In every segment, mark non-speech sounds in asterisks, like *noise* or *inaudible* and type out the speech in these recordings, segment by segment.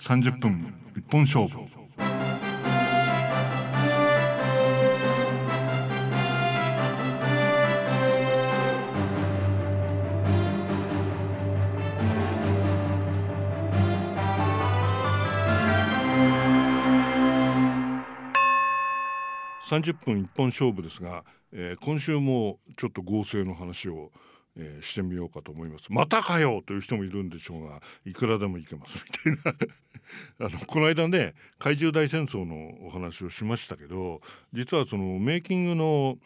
30分一本勝負。30分一本勝負ですが、えー、今週もちょっと合成の話を、えー、してみようかと思います。またかよという人もいるんでしょうがいくらでもいけます。みたいな。*laughs* あのこの間ね怪獣大戦争のお話をしましたけど実はそのメイキングの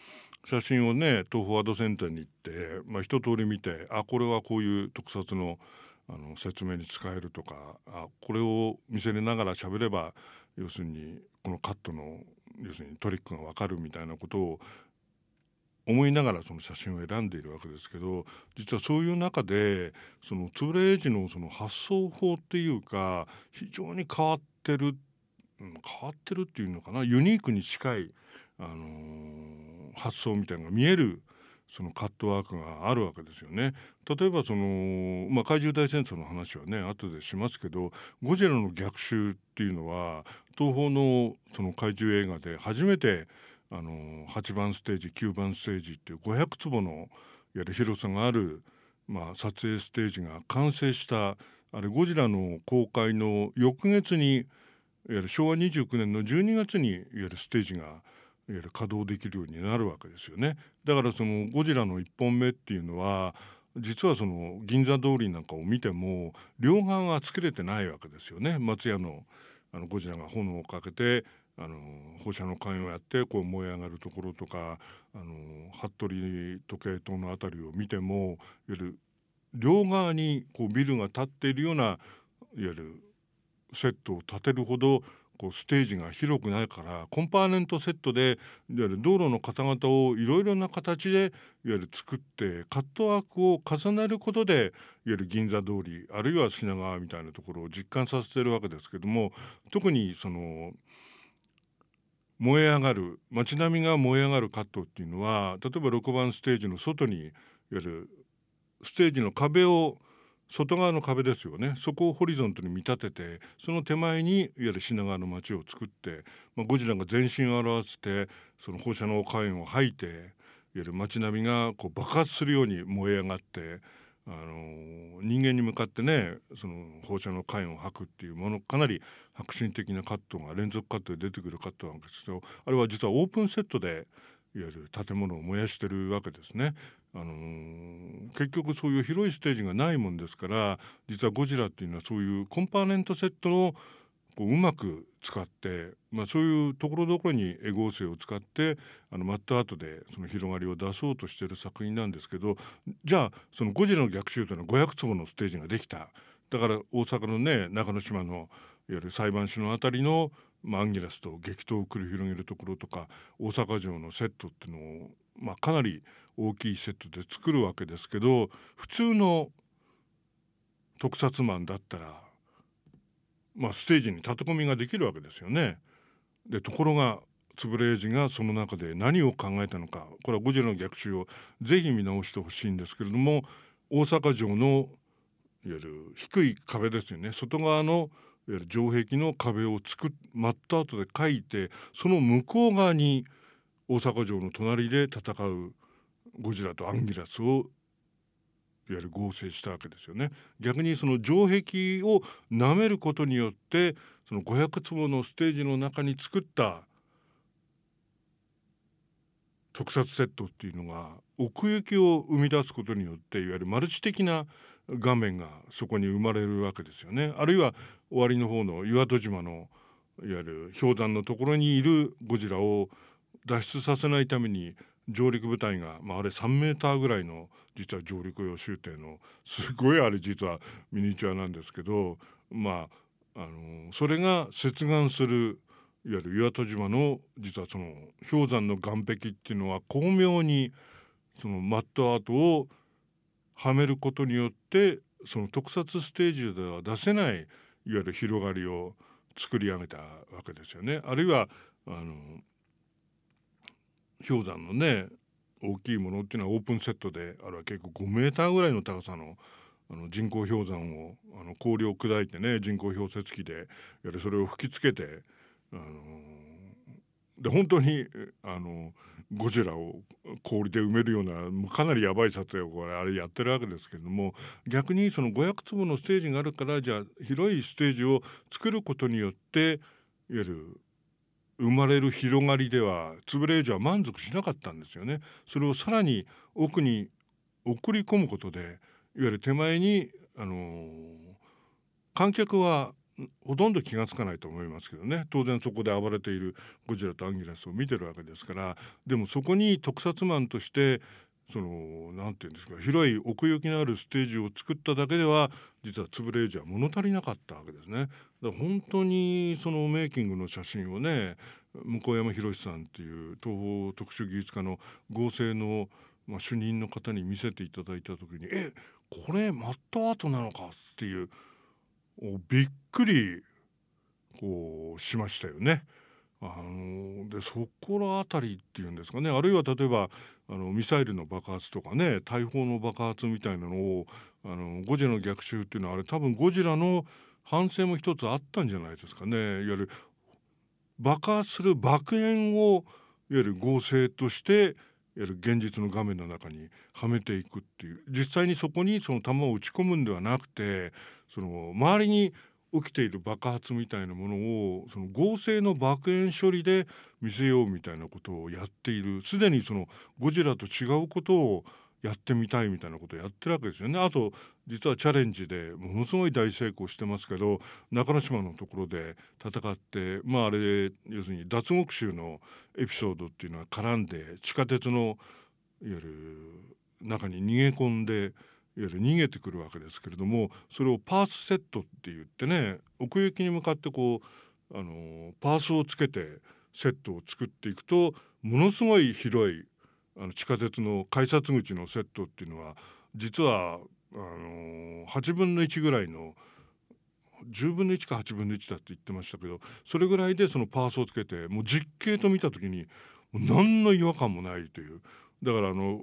写真をね東宝アドセンターに行って、まあ、一通り見てあこれはこういう特撮のあの説明に使えるとかあこれを見せれながら喋れば要するにこのカットの要するにトリックが分かるみたいなことを思いながらその写真を選んでいるわけですけど実はそういう中でそのツーレイジのその発想法っていうか非常に変わってる、変わってるっていうのかなユニークに近い、あのー、発想みたいなのが見えるそのカットワークがあるわけですよね。例えばその、まあ、怪獣大戦争の話はね後でしますけどゴジラの逆襲っていうのは東宝のその怪獣映画で初めてあの8番ステージ9番ステージっていう500坪のいわゆる広さがある、まあ、撮影ステージが完成したあれゴジラの公開の翌月にいわゆる昭和29年の12月にいわゆるステージがいわゆる稼働できるようになるわけですよね。だからそのゴジラの1本目っていうのは実はその銀座通りなんかを見ても両側が作れてないわけですよね松屋のあのゴジラが炎をかけてあの放射能管をやってこう燃え上がるところとかあの服部時計塔の辺りを見てもいわゆる両側にこうビルが建っているようないわゆるセットを建てるほどこうステージが広くないからコンパーネントセットでいわゆる道路の方々をいろいろな形でいわゆる作ってカットワークを重ねることでいわゆる銀座通りあるいは品川みたいなところを実感させてるわけですけども特にその燃え上がる街並みが燃え上がるカットっていうのは例えば6番ステージの外にいわゆるステージの壁を外側の壁ですよね。そこをホリゾントに見立ててその手前にいわゆる品川の街を作って、まあ、ゴジラが全身を表してその放射能火炎を吐いていわゆる街並みがこう爆発するように燃え上がってあの人間に向かってねその放射能火炎を吐くっていうものかなり革新的なカットが連続カットで出てくるカットなんですけどあれは実はオープンセットでいわゆる建物を燃やしてるわけですね。あのー、結局そういう広いステージがないもんですから実はゴジラっていうのはそういうコンパーネントセットのこううまく使って、まあ、そういうところどころにエゴー性を使ってあのマットアートでその広がりを出そうとしてる作品なんですけどじゃあそのゴジラの逆襲というのは500坪のステージができた。だから大阪のね中之島のいわゆる裁判所の辺りの、まあ、アンギラスと激闘を繰り広げるところとか大阪城のセットっていうのを、まあ、かなり大きいセットで作るわけですけど普通の特撮マンだったらまあ、ステージに立て込みができるわけですよね。でところが円谷英がその中で何を考えたのかこれはゴジラの逆襲をぜひ見直してほしいんですけれども大阪城のいわゆる低い壁ですよね外側のいわゆる城壁の壁を作っマットアートで描いてその向こう側に大阪城の隣で戦うゴジラとアンギラスをわゆる合成したわけですよね逆にその城壁を舐めることによってその500坪のステージの中に作った特撮セットっていうのが奥行きを生み出すことによっていわゆるマルチ的な画面がそこに生まれるわけですよね。あるいは終わりの方の岩戸島のいわゆる氷山のところにいるゴジラを脱出させないために上陸部隊が、まあ、あれ3メーターぐらいの実は上陸用終艇のすごいあれ実はミニチュアなんですけどまああのそれが接岸するいわゆる岩戸島の実はその氷山の岸壁っていうのは巧妙にそのマットアートをはめることによってその特撮ステージでは出せないいわゆる広がりを作り上げたわけですよね。あるいはあの氷山のね大きいものっていうのはオープンセットであれは結構5メーターぐらいの高さのあの人工氷山をあの氷を砕いてね人工氷雪機でやそれを吹きつけて、あので本当にあのゴジラを氷で埋めるようなかなりやばい撮影をあれやってるわけですけれども逆にその500坪のステージがあるからじゃあ広いステージを作ることによっていわゆる生まれる広がりでは潰れじゃ満足しなかったんですよね。それをさらに奥に送り込むことでいわゆる手前にあの観客はほとんど気が付かないと思いますけどね当然そこで暴れているゴジラとアンギラスを見てるわけですからでもそこに特撮マンとしてその何て言うんですか広い奥行きのあるステージを作っただけでは実は潰れじゃ物足りなかったわけですね。だ本当にそのメイキングの写真をね向山宏さんっていう東方特殊技術科の合成の、まあ、主任の方に見せていただいた時に「えこれマットアートなのか?」っていうびっくりこうしましたよね。あのでそこら辺りっていうんですかねあるいは例えばあのミサイルの爆発とかね大砲の爆発みたいなのをあのゴジラの逆襲っていうのはあれ多分ゴジラの反省も一つあったんじゃないですかね。いわゆる爆発する爆炎をいわゆる合成としていわゆる現実の画面の中にはめていくっていう実際にそこにその弾を撃ち込むんではなくてその周りに起きている爆発みたいなものをその合成の爆炎処理で見せようみたいなことをやっているすでにそのゴジラと違うことをやってみたいみたいなことをやってるわけですよね。あと実はチャレンジでものすごい大成功してますけど中之島のところで戦ってまああれ要するに脱獄囚のエピソードっていうのは絡んで地下鉄のいわゆる中に逃げ込んでわゆる逃げてくるわけですけれどもそれをパースセットって言ってね奥行きに向かってこうあのパースをつけてセットを作っていくとものすごい広いあの地下鉄の改札口のセットっていうのは実はあの8分の1ぐらいの10分の1か8分の1だって言ってましたけどそれぐらいでそのパースをつけてもう実景と見た時に何の違和感もないという。だからあの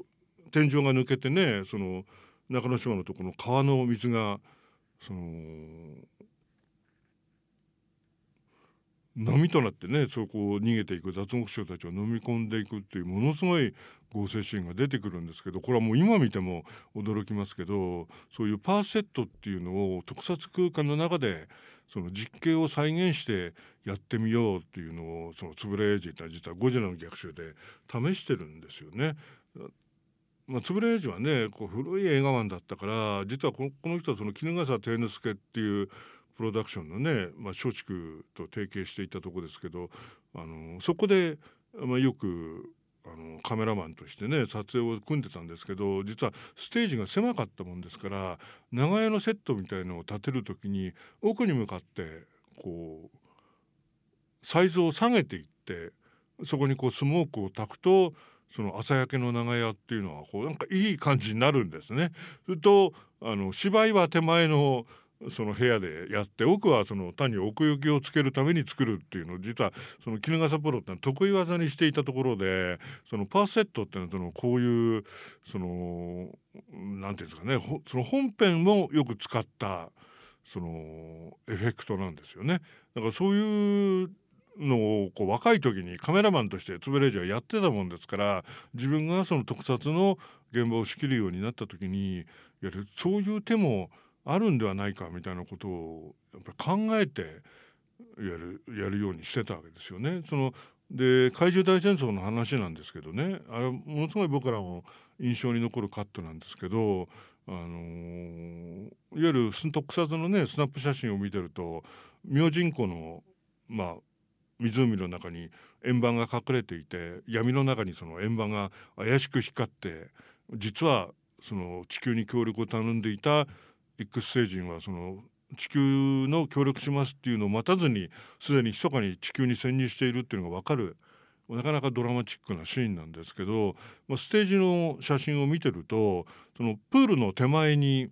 天井が抜けてねその中之島のとこの川の水がその波となってねそこを逃げていく脱獄囚たちを飲み込んでいくっていうものすごい合成シーンが出てくるんですけどこれはもう今見ても驚きますけどそういうパーセットっていうのを特撮空間の中でその実景を再現してやってみようっていうのをその円谷英二って実はゴジラの逆襲で試してるんですよね。まあ、円谷英二はねこう古い映画マンだったから実はこの人はその衣笠貞之助っていうプロダクションのね、まあ、松竹と提携していたとこですけどあのそこで、まあ、よくあのカメラマンとしてね撮影を組んでたんですけど実はステージが狭かったもんですから長屋のセットみたいのを立てる時に奥に向かってこうサイズを下げていってそこにこうスモークを焚くとその朝焼けの長屋っていうのはこうなんかいい感じになるんですね。するとあの芝居は手前のその部屋でやって奥はその単に奥行きをつけるために作るっていうのを実はその衣笠プロってのは得意技にしていたところでそのパーセットっていうのはそのこういうその何ていうんですかねその本編もよく使ったそのエフェクトなんですよね。だからそういうのこう若い時にカメラマンとして円谷はやってたもんですから自分がその特撮の現場を仕切るようになった時にやそういう手もあるんではないかみたいなことをやっぱ考えてやるやるようにしてたわけですよね。そので怪獣大戦争の話なんですけどねあれものすごい僕らも印象に残るカットなんですけど、あのー、いわゆる特撮のねスナップ写真を見てると明神湖のまあ湖の中に円盤が隠れていて闇の中にその円盤が怪しく光って実はその地球に協力を頼んでいた X 星人はその地球の協力しますっていうのを待たずにすでに密かに地球に潜入しているっていうのが分かるなかなかドラマチックなシーンなんですけど、まあ、ステージの写真を見てるとそのプールの手前に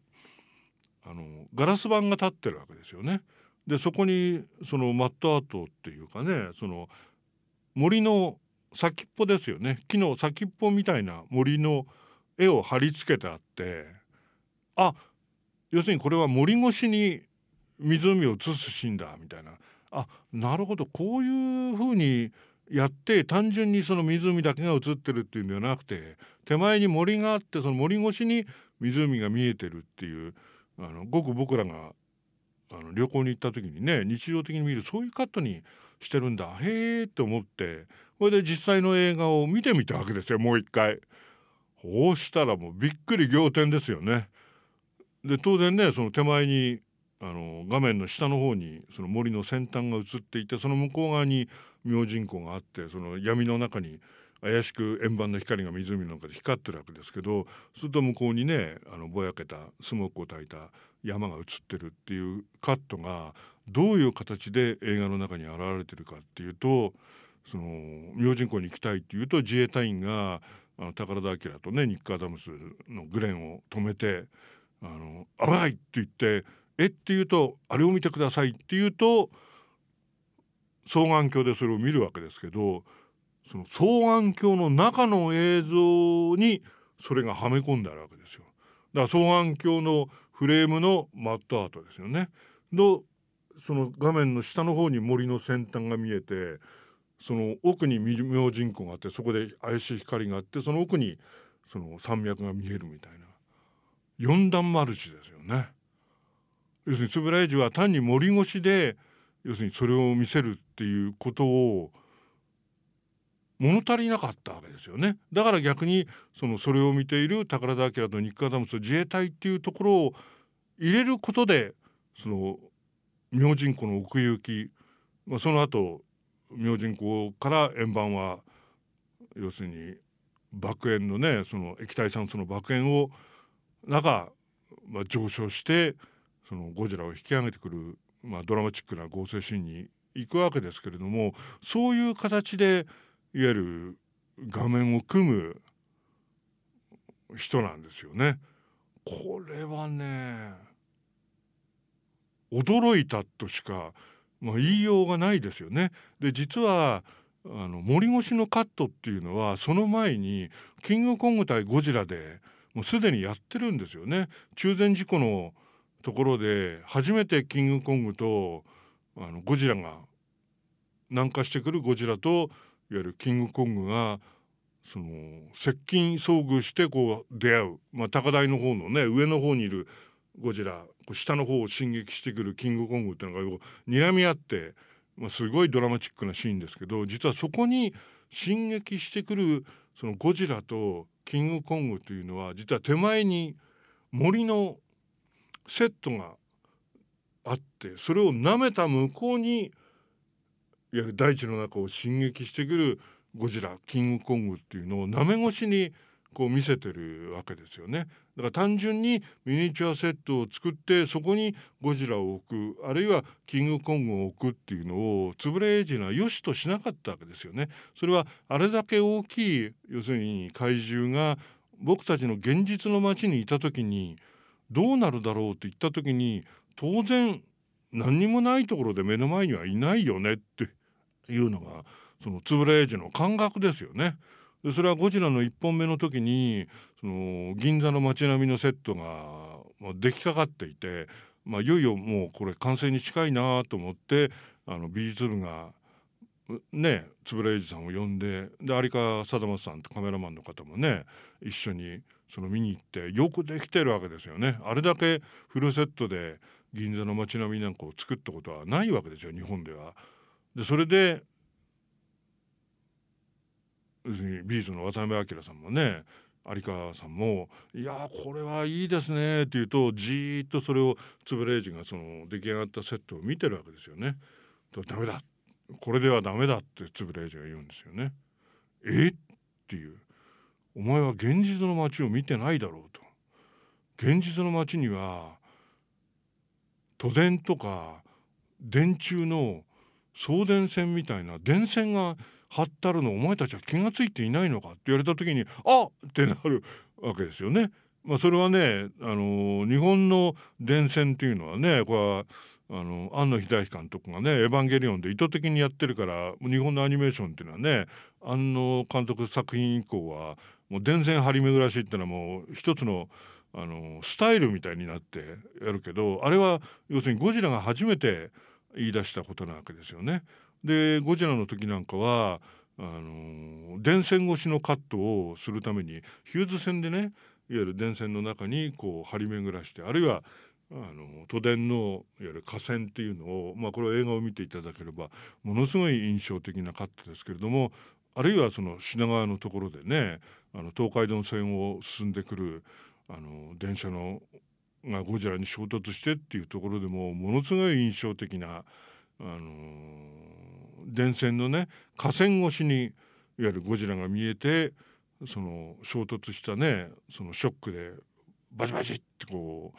あのガラス板が立ってるわけですよね。でそこにそのマットアートっていうかねその森の先っぽですよね。木の先っぽみたいな森の絵を貼り付けてあってあ要するにこれは森越しに湖を映すシーンだみたいな。あなるほど。こういうふうにやって単純にその湖だけが映ってるっていうんではなくて手前に森があってその森越しに湖が見えてるっていうあのごく僕らがあの旅行に行った時にね日常的に見るそういうカットにしてるんだへえって思ってこれで実際の映画を見てみたわけですよもう一回。こうしたらもうびっくり仰天ですよね。で当然ねその手前にあの画面の下の方にその森の先端が映っていてその向こう側に明神湖があってその闇の中に怪しく円盤の光が湖の中で光ってるわけですけどすると向こうにねあのぼやけたスモークを焚いた山が映ってるっていうカットがどういう形で映画の中に現れてるかっていうとその明神湖に行きたいっていうと自衛隊員が宝田明とねニック・アダムスのグレンを止めて「あの危ない!」って言って「え？っ?」て言うと「あれを見てください」って言うと双眼鏡でそれを見るわけですけどその双眼鏡の中の映像にそれがはめ込んであるわけですよ。だから双眼鏡のフレームのマットアートですよね。のその画面の下の方に森の先端が見えてその奥に明神湖があってそこで怪しい光があってその奥にその山脈が見えるみたいな四段マルチですよね。要するに円谷寺は単に森越しで要するにそれを見せるっていうことを物足りなかったわけですよね。だから逆にそのそれを見ている宝田明とニック・アダムス自衛隊っていうところを入れることでその明神湖の奥行き、まあ、その後明神湖から円盤は要するに爆炎のねその液体酸素の爆炎を中、まあ、上昇してそのゴジラを引き上げてくる、まあ、ドラマチックな合成シーンに行くわけですけれどもそういう形でいわゆる画面を組む人なんですよね。これはね驚いたとしか、まあ、言いようがないですよね。で実はあの森越しのカットっていうのはその前に「キングコング対ゴジラ」でもうすでにやってるんですよね。中禅寺湖のところで初めてキングコングとあのゴジラが南下してくるゴジラといわゆるキングコングがその接近遭遇してこう出会う、まあ、高台の方のね上の方にいるゴジラ下の方を進撃してくるキングコングっていうのが睨み合って、まあ、すごいドラマチックなシーンですけど実はそこに進撃してくるそのゴジラとキングコングというのは実は手前に森のセットがあってそれを舐めた向こうにいわゆる大地の中を進撃してくるゴジラキングコングっていうのをなめ越しにこう見せてるわけですよね。だから単純にミニチュアセットを作ってそこにゴジラを置くあるいはキングコングを置くっていうのを円谷英二は良しとしなかったわけですよね。それはあれだけ大きい要するに怪獣が僕たちの現実の街にいた時にどうなるだろうって言った時に当然何にもないところで目の前にはいないよねっていうのがその円谷英二の感覚ですよね。でそれはゴジラの1本目の時にその銀座の街並みのセットがもう出来かかっていて、まあ、いよいよもうこれ完成に近いなと思ってあの美術部がね円谷英二さんを呼んでで有川貞松さんとカメラマンの方もね一緒にその見に行ってよくできてるわけですよね。あれだけフルセットで銀座の街並みなんかを作ったことはないわけですよ日本では。でそれで要するにビーズの渡辺明さんもね有川さんも「いやこれはいいですね」って言うとじーっとそれを円谷英二がその出来上がったセットを見てるわけですよね。とダメだこれではダメだって円谷英二が言うんですよね。え？っていうお前は現実の街を見てないだろうと。現実の街には都電とか電柱の送電線みたいな電線が張ってあるのお前たちは気が付いていないのかって言われた時にあってなるわけですよね。まあ、それはねあの日本の電線っていうのはねこれはあの庵野秀明監督がね「エヴァンゲリオン」で意図的にやってるから日本のアニメーションっていうのはね庵野監督作品以降はもう電線張り巡らしっていうのはもう一つのあのスタイルみたいになってやるけどあれは要するにゴジラが初めて言い出したことなわけですよね。でゴジラの時なんかはあの電線越しのカットをするためにヒューズ線でねいわゆる電線の中にこう張り巡らしてあるいはあの都電のいわゆる架線っていうのを、まあ、これは映画を見ていただければものすごい印象的なカットですけれどもあるいはその品川のところでねあの東海道線を進んでくるあの電車のがゴジラに衝突してっていうところでもものすごい印象的な、あの電線のね架線越しにいわゆるゴジラが見えてその衝突したねそのショックでバチバチってこう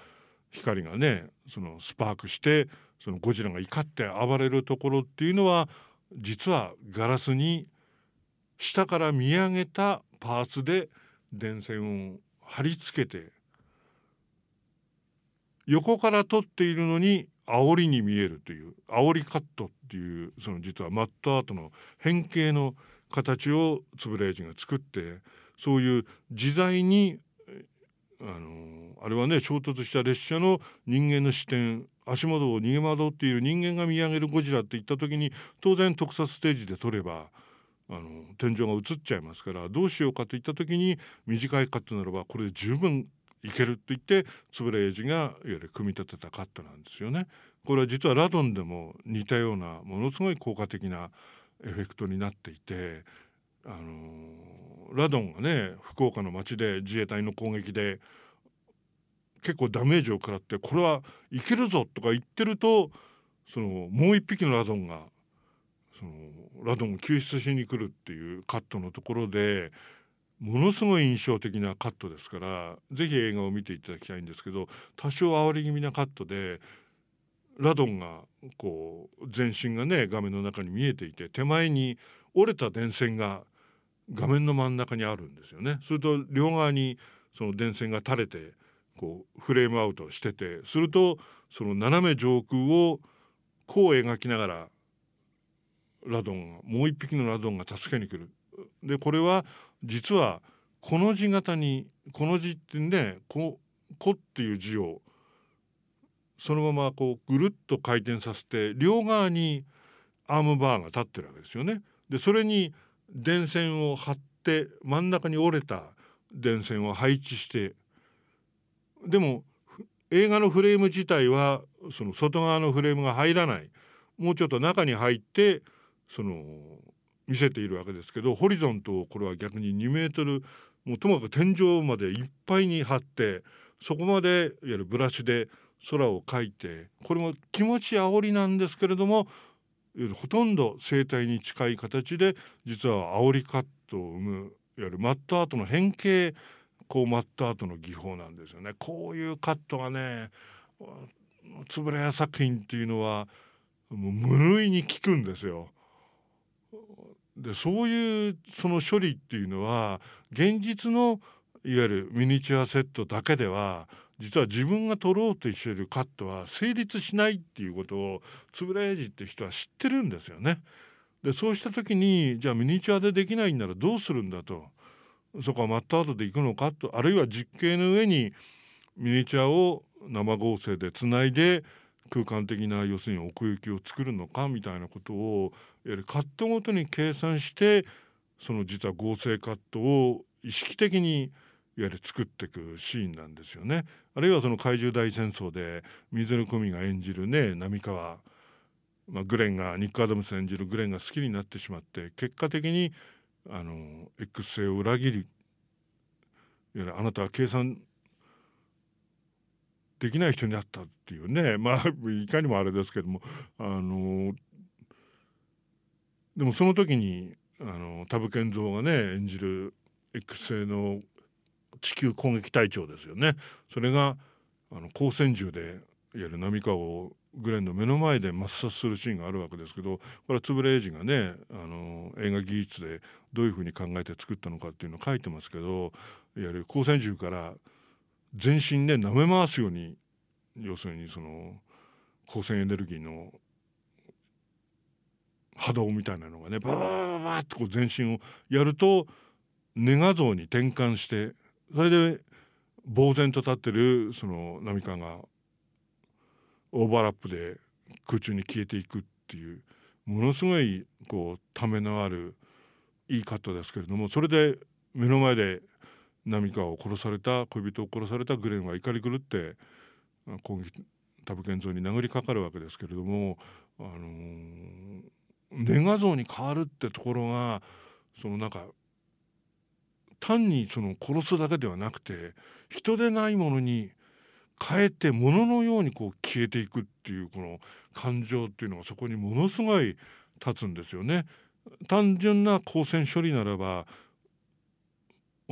光がねそのスパークしてそのゴジラが怒って暴れるところっていうのは実はガラスに下から見上げたパーツで電線を貼り付けて横から撮っているのに煽りに見えるという煽りカットっていうその実はマットアートの変形の形を円谷英二が作ってそういう自在にあのあれはね衝突した列車の人間の視点足元を逃げ惑っている人間が見上げるゴジラって言った時に当然特撮ステージで撮ればあの天井が映っちゃいますからどうしようかといった時に短いカットならばこれで十分いけると言って円谷英二がいわゆる組み立てたカットなんですよね。これは実はラドンでも似たようなものすごい効果的なエフェクトになっていてあのラドンがね福岡の町で自衛隊の攻撃で結構ダメージを食らってこれはいけるぞとか言ってるとそのもう一匹のラドンがそのラドンを救出しに来るっていうカットのところでものすごい印象的なカットですから是非映画を見ていただきたいんですけど多少煽り気味なカットでラドンがこう全身がね画面の中に見えていて手前に折れた電線が画面の真ん中にあるんですよね。すると両側にその電線が垂れてこうフレームアウトしててするとその斜め上空をこう描きながらラドンがもう一匹のラドンが助けに来る。でこれは実はこの字型にこの字ってね「こ」こっていう字をそのままこうぐるっと回転させて両側にアームバーが立ってるわけですよね。でそれに電線を張って真ん中に折れた電線を配置してでも映画のフレーム自体はその外側のフレームが入らないもうちょっと中に入ってその見せているわけですけどホリゾントをこれは逆に2メートルもうともかく天井までいっぱいに張ってそこまでいわゆるブラシで空を描いてこれも気持ち煽りなんですけれどもほとんど生態に近い形で実は煽りカットを生むいわゆるマットアートの変形こうマットアートの技法なんですよね。こういうカットがね円谷作品っていうのはもう無類に効くんですよ。でそういうその処理っていうのは現実のいわゆるミニチュアセットだけでは実は自分が撮ろうとしているカットは成立しないっていうことを円谷英二って人は知ってるんですよね。でそうした時にじゃあミニチュアでできないんならどうするんだとそこはマットアートでいくのかとあるいは実景の上にミニチュアを生合成でつないで空間的な要するに奥行きを作るのかみたいなことをやカットごとに計算してその実は合成カットを意識的にいわゆる作っていくシーンなんですよね。あるいはその怪獣大戦争で水野久美が演じるね浪川、まあ、グレンがニック・アダムス演じるグレンが好きになってしまって結果的にあの X 性を裏切りいやあなたは計算できない人になったっていうね。*laughs* まあいかにもあれですけども。あのでもその時にあの田部健三がね演じる X 星の地球攻撃隊長ですよね。それがあの光線銃でいわゆる波川をグレンの目の前で抹殺するシーンがあるわけですけどこれは円英二がねあの映画技術でどういうふうに考えて作ったのかっていうのを書いてますけどいわゆる光線銃から全身で舐め回すように要するにその光線エネルギーの波動みたいなのがねバババババってこう全身をやるとネガ像に転換してそれで呆然と立ってるその波川がオーバーラップで空中に消えていくっていうものすごいこうためのあるいいカットですけれどもそれで目の前で波川を殺された恋人を殺されたグレンは怒り狂って攻撃タブケン像に殴りかかるわけですけれども、あのー、年賀像に変わるってところがそのなんか単にその殺すだけではなくて人でないものに変えて物のようにこう消えていくっていうこの感情っていうのがそこにものすごい立つんですよね。単純な光線処理ならば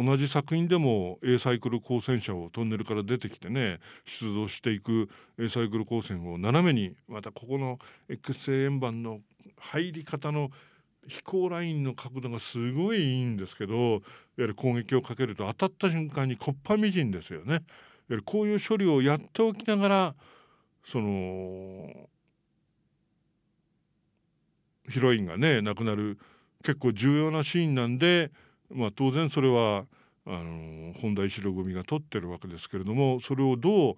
同じ作品でも A サイクル光線車をトンネルから出てきてね出動していく A サイクル光線を斜めにまたここの X 星円盤の入り方の飛行ラインの角度がすごいいいんですけどいわゆる攻撃をかけると当たった瞬間にこっぱみじんですよね。いわゆるこういう処理をやっておきながらそのヒロインがね亡くなる結構重要なシーンなんでまあ、当然それはあの本田石郎組が取ってるわけですけれどもそれをどう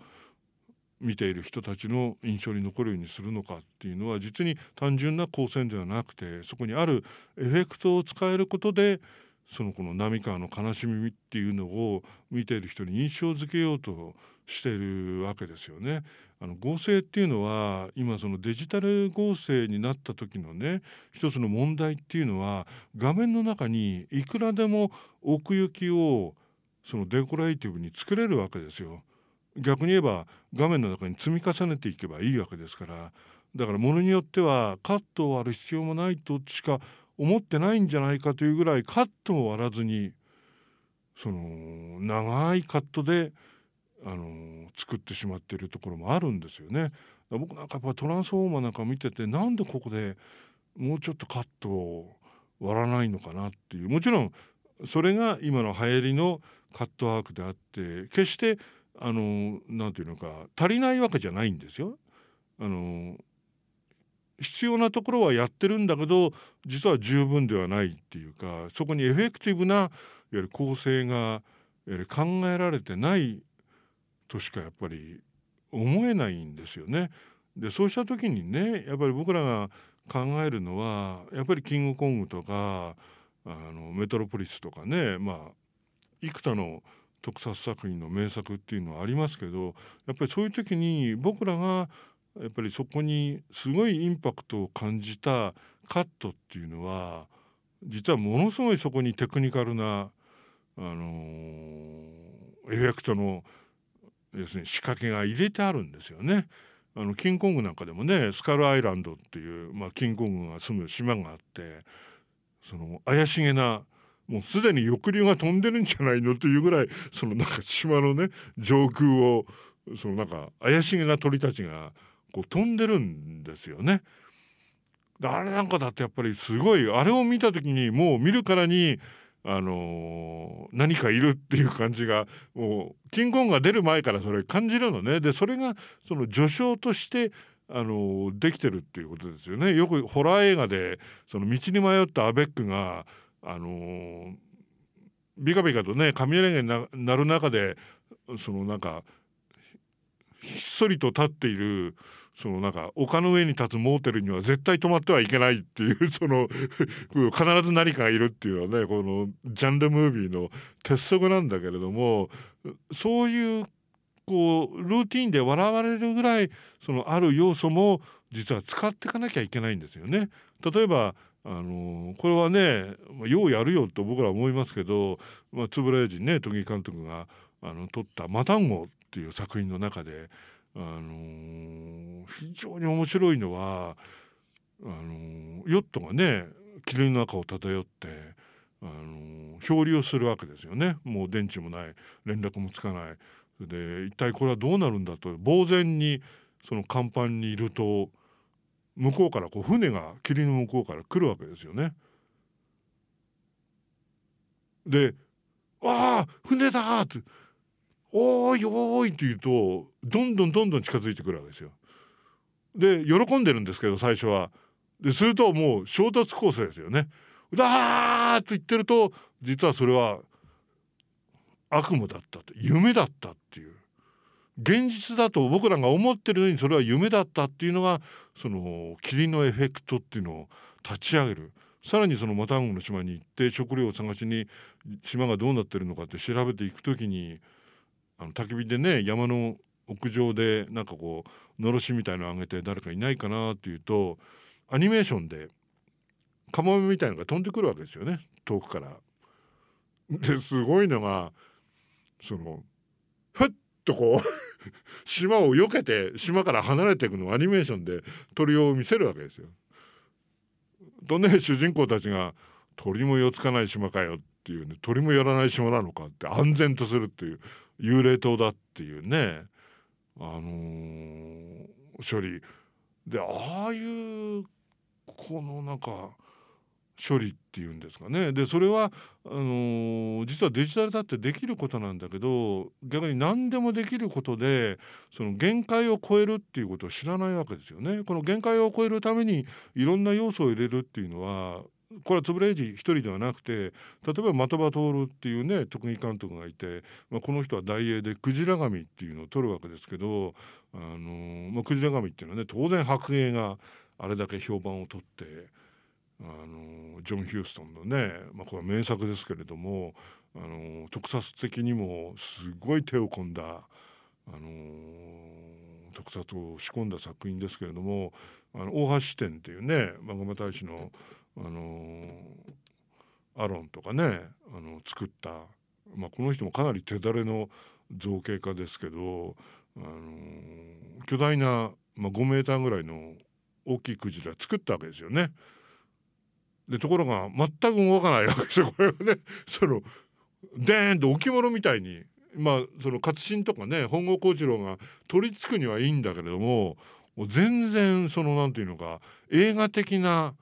見ている人たちの印象に残るようにするのかっていうのは実に単純な光線ではなくてそこにあるエフェクトを使えることでそのこの波川の悲しみっていうのを見ている人に印象づけようとしているわけですよね。あの合成っていうのは今そのデジタル合成になった時のね一つの問題っていうのは画面の中にいくらでも奥行きをそのデコレーティブに作れるわけですよ。逆に言えば画面の中に積み重ねていけばいいわけですからだからものによってはカットを割る必要もないとしか思ってないんじゃないかというぐらいカットも割らずにその長いカットであの作ってしまっているところもあるんですよね。僕なんかやっぱトランスフォーマーなんか見ててなんでここでもうちょっとカットを割らないのかなっていうもちろんそれが今の流行りのカットワークであって決してあのなていうのか足りないわけじゃないんですよ。あの必要なところはやってるんだけど実は十分ではないっていうかそこにエフェクティブないわゆる構成がいわゆる考えられてないとしかやっぱり思えないんですよね。でそうした時にねやっぱり僕らが考えるのはやっぱりキングコングとかあのメトロポリスとかねまあ幾多の特撮作品の名作っていうのはありますけどやっぱりそういう時に僕らがやっぱりそこにすごいインパクトを感じたカットっていうのは実はものすごいそこにテクニカルな、あの、エフェクトの要するに仕掛けが入れてあるんですよね。あのキングコングなんかでもねスカルアイランドっていう、まあ、キングコングが住む島があってその怪しげなもうすでに翼竜が飛んでるんじゃないのというぐらいそのなんか島のね上空をそのなんか怪しげな鳥たちがこう飛んでるんですよね。あれなんかだってやっぱりすごいあれを見た時にもう見るからにあのー、何かいるっていう感じがもうキングコングが出る前からそれ感じるのねでそれがその序章としてあのー、できてるっていうことですよねよくホラー映画でその道に迷ったアベックがあのー、ビカビカとね雷が鳴る中でそのなんかひっそりと立っているそのなんか丘の上に立つモーテルには絶対止まってはいけないっていう *laughs* その *laughs* 必ず何かがいるっていうのはねこのジャンルムービーの鉄則なんだけれどもそういうこうルーティンで笑われるぐらいそのある要素も実は使っていかなきゃいけないんですよね。例えばあのこれはねようやるよと僕らは思いますけど、まあ、円谷人ね都議監督があの撮った「マタンゴ」っていう作品の中であの非常に面白いのはあのヨットがね霧の中を漂ってあの漂流するわけですよねもう電池もない連絡もつかないで一体これはどうなるんだと呆然にその甲板にいると向こうからこう船が霧の向こうから来るわけですよね。で「ああ船だ!」っておーいおーいって言うとどんどんどんどん近づいてくるわけですよ。で喜んでるんですけど最初は。でするともう衝突コースですよね。うだーと言ってると実はそれは悪夢だったと夢だったっていう現実だと僕らが思ってるようにそれは夢だったっていうのがその霧のエフェクトっていうのを立ち上げるさらにそのマタンゴの島に行って食料を探しに島がどうなってるのかって調べていく時にあの焚き火でね山の屋上でなんかこうのろしみたいのを上げて誰かいないかなっていうとアニメーションでカモメみたいのが飛んでくるわけですよね遠くから。ですごいのがそのふっとこう *laughs* 島を避けて島から離れていくのをアニメーションで鳥を見せるわけですよ。とね主人公たちが「鳥も寄つかない島かよ」っていうね鳥も寄らない島なのかって安全とするっていう幽霊島だっていうね。あのー、処理。でああいうこのなんか処理っていうんですかね。でそれはあのー、実はデジタルだってできることなんだけど逆に何でもできることでその限界を超えるっていうことを知らないわけですよね。この限界を超えるためにいろんな要素を入れるっていうのはこれは円谷一人ではなくて例えば的場徹っていうね特技監督がいて、まあ、この人は大英でクジラ神っていうのを撮るわけですけどあの、まあ、クジラ神っていうのはね当然白芸があれだけ評判を取ってあのジョン・ヒューストンのね、まあ、これは名作ですけれどもあの特撮的にもすごい手を込んだあの特撮を仕込んだ作品ですけれどもあの大橋支店っていうねマグマ大使のあのアロンとかねあの作った、まあ、この人もかなり手だれの造形家ですけど、あの巨大な、まあ、5メーターぐらいの大きいクジラ作ったわけですよね。でところが全く動かないわけですよこれはね。そのでーんと置物みたいにまあその活心とかね本郷幸次郎が取り付くにはいいんだけれどももう全然その何て言うのか映画的な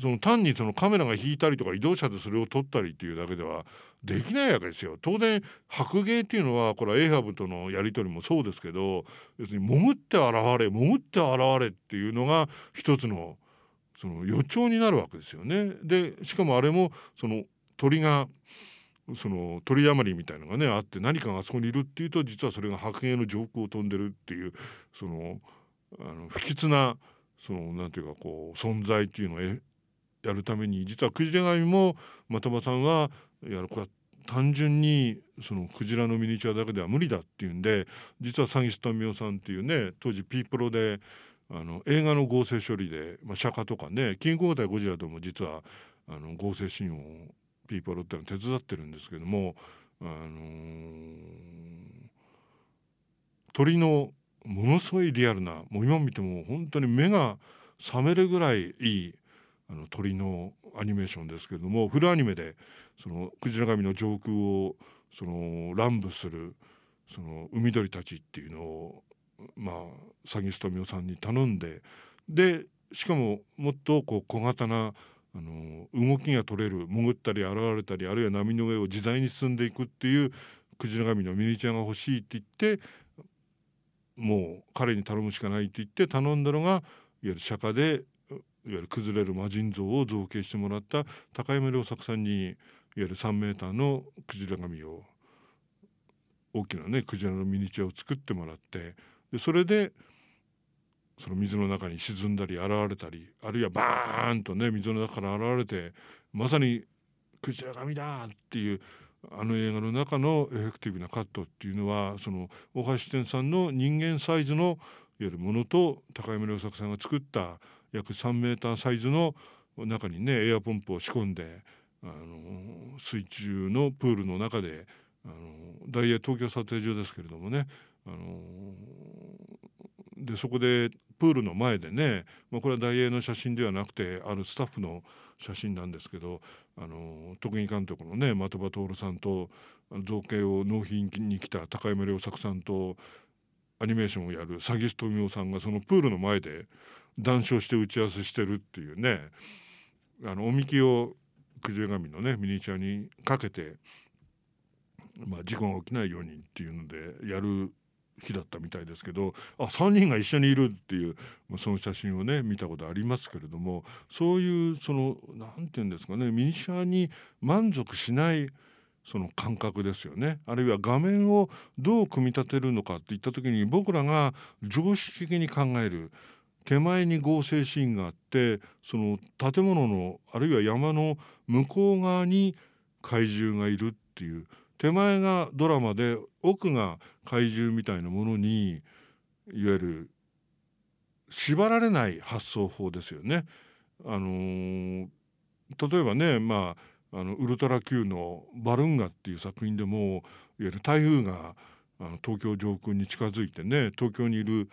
その単にそのカメラが引いたりとか移動車でそれを撮ったりっていうだけではできないわけですよ。当然白芸っていうのはこれはエイハブとのやり取りもそうですけど要するに潜って現れ潜って現れっていうのが一つのその予兆になるわけですよね。でしかもあれもその鳥がその鳥山りみたいのがねあって何かがあそこにいるっていうと実はそれが白芸の上空を飛んでるっていうそのあの不吉なそのなんていうかこう存在っていうのをやるために実はクジラ神も的場さんはいやこれは単純にそのクジラのミニチュアだけでは無理だっていうんで実は詐欺師民夫さんっていうね当時ピープロであの映画の合成処理で、まあ、釈迦とかねキングコング対ゴジラとも実はあの合成シーンをピープロっての手伝ってるんですけども、あのー、鳥のものすごいリアルなもう今見ても本当に目が覚めるぐらいいいあの鳥のアニメーションですけれどもフルアニメでそのクジラ神の上空をその乱舞するその海鳥たちっていうのをまあ詐欺師富夫さんに頼んででしかももっとこう小型なあの動きが取れる潜ったり現れたりあるいは波の上を自在に進んでいくっていうクジラ神のミニチュアが欲しいって言ってもう彼に頼むしかないって言って頼んだのがいわゆる釈迦でいわゆる崩れる魔人像を造形してもらった高山良作さんにいわゆる3メーターのクジラ紙を大きなねクジラのミニチュアを作ってもらってでそれでその水の中に沈んだり現れたりあるいはバーンとね水の中から現れてまさにクジラ紙だっていうあの映画の中のエフェクティブなカットっていうのはその大橋店さんの人間サイズのいわゆるものと高山良作さんが作った約3メーターサイズの中にねエアポンプを仕込んであの水中のプールの中であの大英東京撮影所ですけれどもねあのでそこでプールの前でね、まあ、これは大英の写真ではなくてあるスタッフの写真なんですけどあの特技監督のね的場徹さんと造形を納品に来た高山良作さんとアニメーションをやる詐欺師富夫さんがそのプールの前で談笑して打ち合わせしてるっていうね。あのおみきを九十神のねミニチュアにかけて、まあ、事故が起きないようにっていうのでやる日だったみたいですけどあ3人が一緒にいるっていう、まあ、その写真をね見たことありますけれどもそういうその何て言うんですかねミニチュアに満足しないその感覚ですよね。あるいは画面をどう組み立てるのかっていった時に僕らが常識的に考える。手前に合成シーンがあってその建物のあるいは山の向こう側に怪獣がいるっていう手前がドラマで奥が怪獣みたいなものにいわゆる縛られない発想法ですよね。あのー、例えばね、まあ、あのウルトラ Q の「バルンガ」っていう作品でもいわゆる台風があの東京上空に近づいてね東京にいる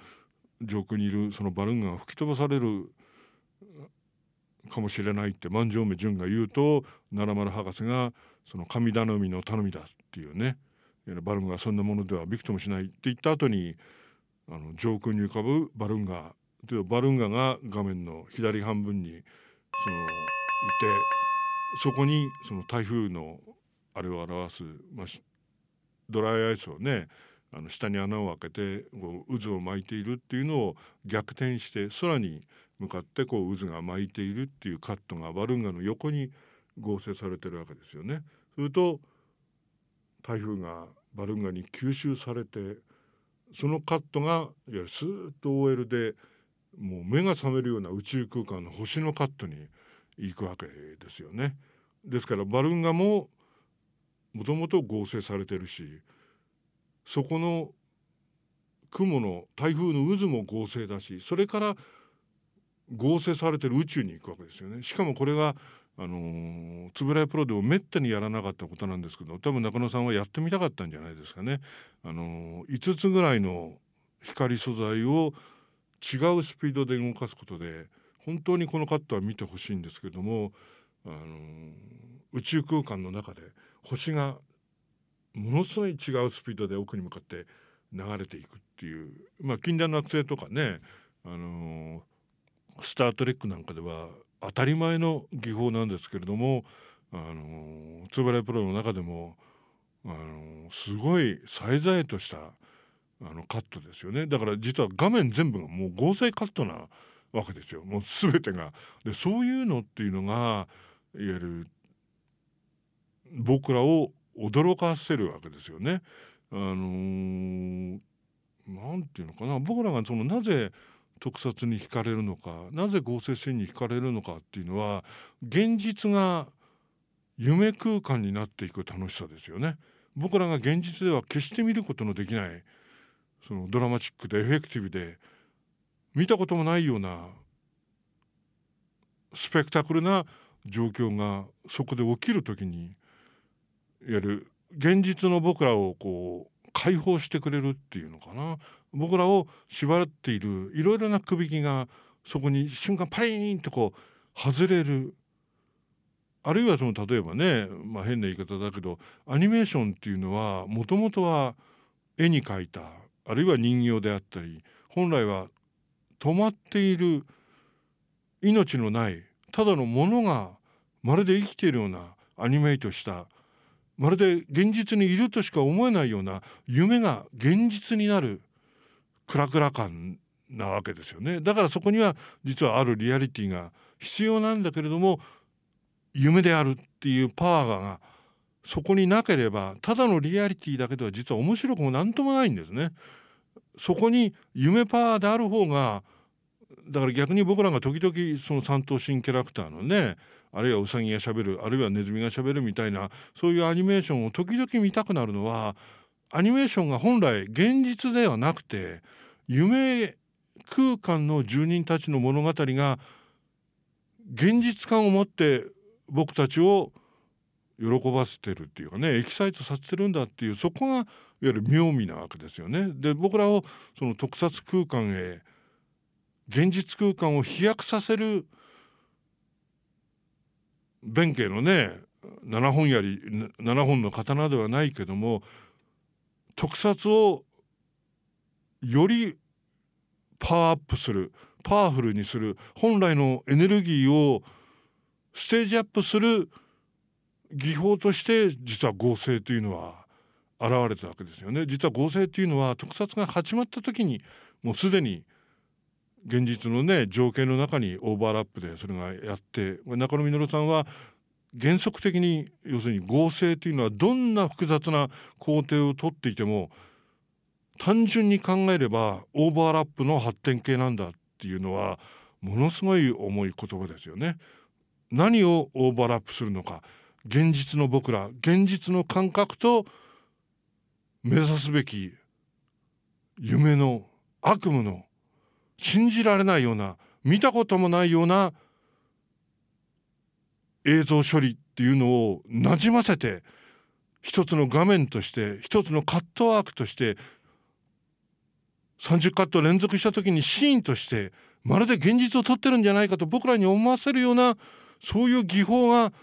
上空にいるそのバルーンが吹き飛ばされるかもしれないって万丈目淳が言うと奈良丸博士がその神頼みの頼みだっていうねバルンガはそんなものではびくともしないって言った後にあの上空に浮かぶバルーンガバルーンガが画面の左半分にそのいてそこにその台風のあれを表す、まあ、ドライアイスをねあの下に穴を開けてこう渦を巻いているっていうのを逆転して空に向かってこう渦が巻いているっていうカットがバルンガの横に合成されてるわけですよね。すると台風がバルンガに吸収されてそのカットがいやスーッと OL でもう目が覚めるような宇宙空間の星のカットに行くわけですよね。ですからバルンガももともと合成されてるしそこの雲の台風の渦も合成だしそれから合成されてる宇宙に行くわけですよね。しかもこれがあの円谷プロでもめったにやらなかったことなんですけど多分中野さんはやってみたかったんじゃないですかね。あのー、5つぐらいの光素材を違うスピードで動かすことで本当にこのカットは見てほしいんですけども、あのー、宇宙空間の中で星がものすごい違うスピードで奥に向かって流れていくっていうまあ禁断の惑星とかね、あのー、スター・トレックなんかでは当たり前の技法なんですけれども、あのー、ツーバレプロの中でも、あのー、すごい最大としたあのカットですよねだから実は画面全部がもう合成カットなわけですよもう全てが。でそういうのっていうのがいわゆる僕らを驚かせるわけですよね。あのー、なんていうのかな僕らがそのなぜ特撮に惹かれるのかなぜ合成シーンに惹かれるのかっていうのは現実が夢空間になっていく楽しさですよね。僕らが現実では決して見ることのできないそのドラマチックでエフェクティブで見たこともないようなスペクタクルな状況がそこで起きる時にいわゆる現実の僕らをこう解放してくれるっていうのかな。僕らを縛っているいろいろな首引きがそこに瞬間パリーンとこう外れる。あるいはその例えばね、まあ、変な言い方だけどアニメーションっていうのはもともとは絵に描いたあるいは人形であったり本来は止まっている命のないただのものがまるで生きているようなアニメイトしたまるで現実にいるとしか思えないような夢が現実になるクラクラ感なわけですよねだからそこには実はあるリアリティが必要なんだけれども夢であるっていうパワーがそこになければただのリアリティだけでは実は面白くも何ともないんですね。そこに夢パワーである方がだから逆に僕らが時々その三頭身キャラクターのねあるいはウサギがしゃべるあるいはネズミがしゃべるみたいなそういうアニメーションを時々見たくなるのはアニメーションが本来現実ではなくて夢空間の住人たちの物語が現実感を持って僕たちを喜ばせてるっていうかねエキサイトさせてるんだっていうそこがいわゆる妙味なわけですよね。で僕らをその特撮空間へ現実空間を飛躍させる弁慶のね7本槍7本の刀ではないけども特撮をよりパワーアップするパワフルにする本来のエネルギーをステージアップする技法として実は合成というのは現れたわけですよね。実は合成というのは特撮が始まった時にもうすでに現実のね情景の中にオーバーラップでそれがやって中野実さんは原則的に要するに合成というのはどんな複雑な工程をとっていても単純に考えればオーバーラップの発展系なんだっていうのはものすごい重い言葉ですよね。何をオーバーラップするのか現実の僕ら現実の感覚と目指すべき夢の悪夢の信じられないような見たこともないような映像処理っていうのをなじませて一つの画面として一つのカットワークとして30カット連続した時にシーンとしてまるで現実を撮ってるんじゃないかと僕らに思わせるようなそういう技法が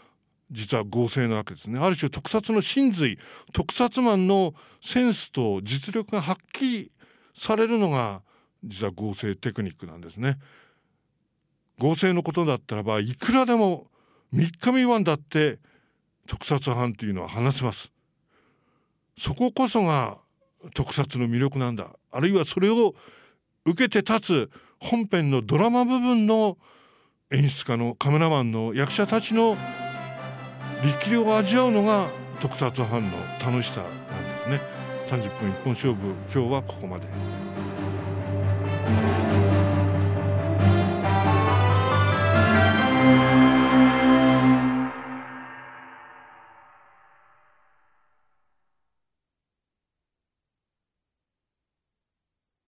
実は合成なわけですね。ある種特撮の真髄特撮マンのセンスと実力が発揮されるのが実は合成テクニックなんですね。合成のことだったらばいくらでも3日未満だって特撮班というのは話せます。そここそが特撮の魅力なんだ。あるいはそれを受けて立つ本編のドラマ部分の演出家のカメラマンの役者たちの力量を味わうのが特撮班の楽しさなんですね。30分一本勝負。今日はここまで。Música